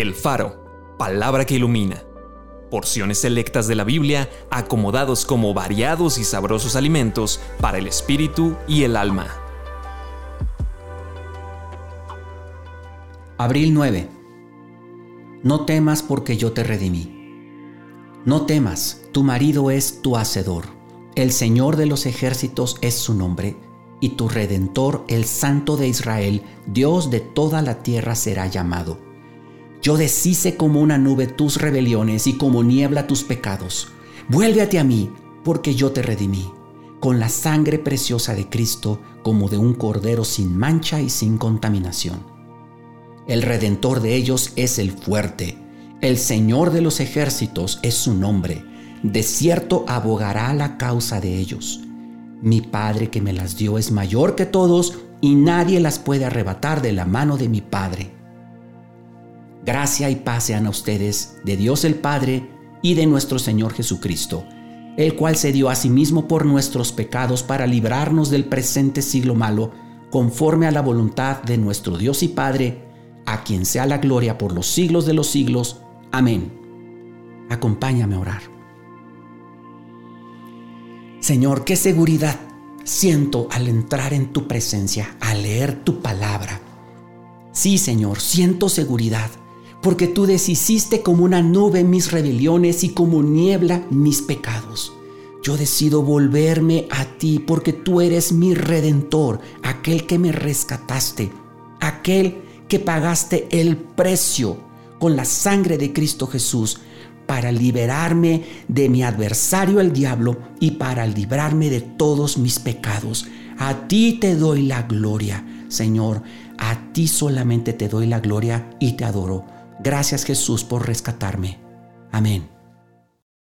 El Faro, palabra que ilumina. Porciones selectas de la Biblia acomodados como variados y sabrosos alimentos para el espíritu y el alma. Abril 9. No temas porque yo te redimí. No temas, tu marido es tu hacedor. El Señor de los ejércitos es su nombre, y tu redentor, el Santo de Israel, Dios de toda la tierra será llamado. Yo deshice como una nube tus rebeliones y como niebla tus pecados. Vuélvete a mí, porque yo te redimí, con la sangre preciosa de Cristo, como de un cordero sin mancha y sin contaminación. El redentor de ellos es el fuerte, el Señor de los ejércitos es su nombre, de cierto abogará la causa de ellos. Mi Padre que me las dio es mayor que todos y nadie las puede arrebatar de la mano de mi Padre. Gracia y paz sean a ustedes de Dios el Padre y de nuestro Señor Jesucristo, el cual se dio a sí mismo por nuestros pecados para librarnos del presente siglo malo, conforme a la voluntad de nuestro Dios y Padre, a quien sea la gloria por los siglos de los siglos. Amén. Acompáñame a orar. Señor, qué seguridad siento al entrar en tu presencia, al leer tu palabra. Sí, Señor, siento seguridad porque tú deshiciste como una nube mis rebeliones y como niebla mis pecados. Yo decido volverme a ti porque tú eres mi redentor, aquel que me rescataste, aquel que pagaste el precio con la sangre de Cristo Jesús para liberarme de mi adversario el diablo y para librarme de todos mis pecados. A ti te doy la gloria, Señor. A ti solamente te doy la gloria y te adoro Gracias Jesús por rescatarme. Amén.